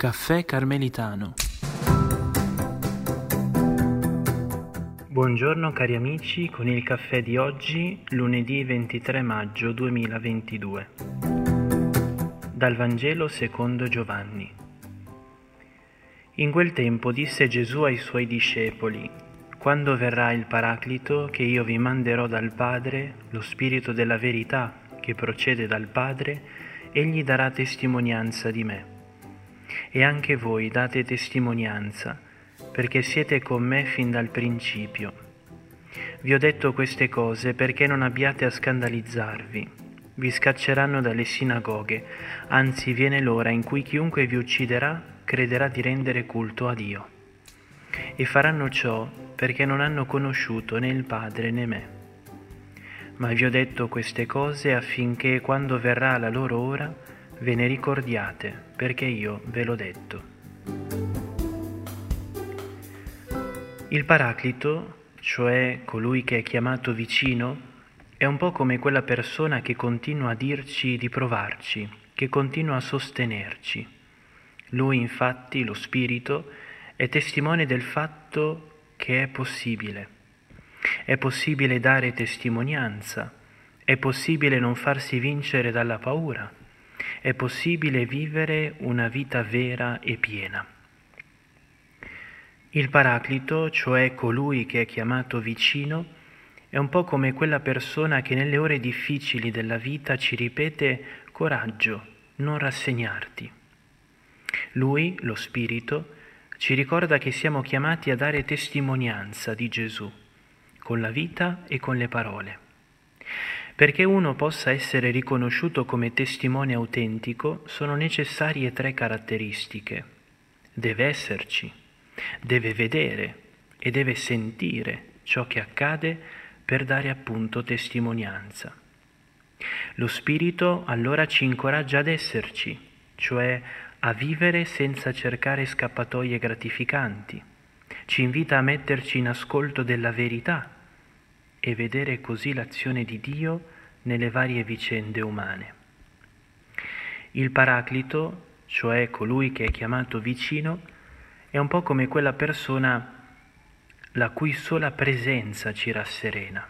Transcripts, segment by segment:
Caffè Carmelitano. Buongiorno cari amici con il caffè di oggi, lunedì 23 maggio 2022. Dal Vangelo secondo Giovanni. In quel tempo disse Gesù ai suoi discepoli, Quando verrà il Paraclito che io vi manderò dal Padre, lo Spirito della verità che procede dal Padre, egli darà testimonianza di me e anche voi date testimonianza, perché siete con me fin dal principio. Vi ho detto queste cose perché non abbiate a scandalizzarvi. Vi scacceranno dalle sinagoghe, anzi viene l'ora in cui chiunque vi ucciderà crederà di rendere culto a Dio. E faranno ciò perché non hanno conosciuto né il Padre né me. Ma vi ho detto queste cose affinché quando verrà la loro ora, ve ne ricordiate perché io ve l'ho detto. Il Paraclito, cioè colui che è chiamato vicino, è un po' come quella persona che continua a dirci di provarci, che continua a sostenerci. Lui infatti, lo Spirito, è testimone del fatto che è possibile. È possibile dare testimonianza, è possibile non farsi vincere dalla paura è possibile vivere una vita vera e piena. Il Paraclito, cioè colui che è chiamato vicino, è un po' come quella persona che nelle ore difficili della vita ci ripete coraggio, non rassegnarti. Lui, lo Spirito, ci ricorda che siamo chiamati a dare testimonianza di Gesù, con la vita e con le parole. Perché uno possa essere riconosciuto come testimone autentico sono necessarie tre caratteristiche. Deve esserci, deve vedere e deve sentire ciò che accade per dare appunto testimonianza. Lo Spirito allora ci incoraggia ad esserci, cioè a vivere senza cercare scappatoie gratificanti, ci invita a metterci in ascolto della verità e vedere così l'azione di Dio nelle varie vicende umane. Il Paraclito, cioè colui che è chiamato vicino, è un po' come quella persona la cui sola presenza ci rasserena.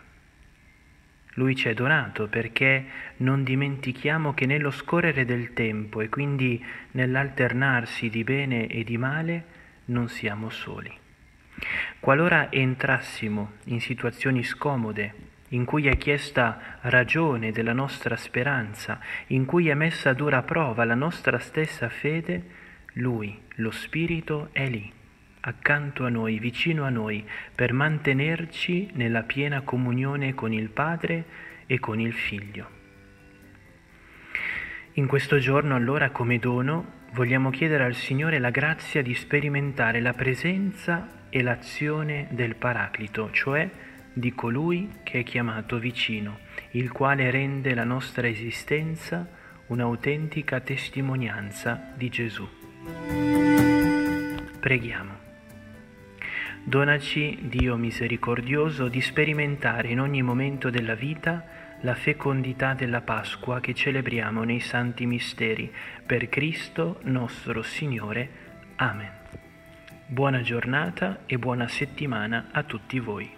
Lui ci è donato perché non dimentichiamo che nello scorrere del tempo e quindi nell'alternarsi di bene e di male non siamo soli. Qualora entrassimo in situazioni scomode, in cui è chiesta ragione della nostra speranza, in cui è messa a dura prova la nostra stessa fede, Lui, lo Spirito, è lì, accanto a noi, vicino a noi, per mantenerci nella piena comunione con il Padre e con il Figlio. In questo giorno allora come dono vogliamo chiedere al Signore la grazia di sperimentare la presenza e l'azione del Paraclito, cioè di colui che è chiamato vicino, il quale rende la nostra esistenza un'autentica testimonianza di Gesù. Preghiamo. Donaci, Dio misericordioso, di sperimentare in ogni momento della vita la fecondità della Pasqua che celebriamo nei santi misteri, per Cristo nostro Signore. Amen. Buona giornata e buona settimana a tutti voi.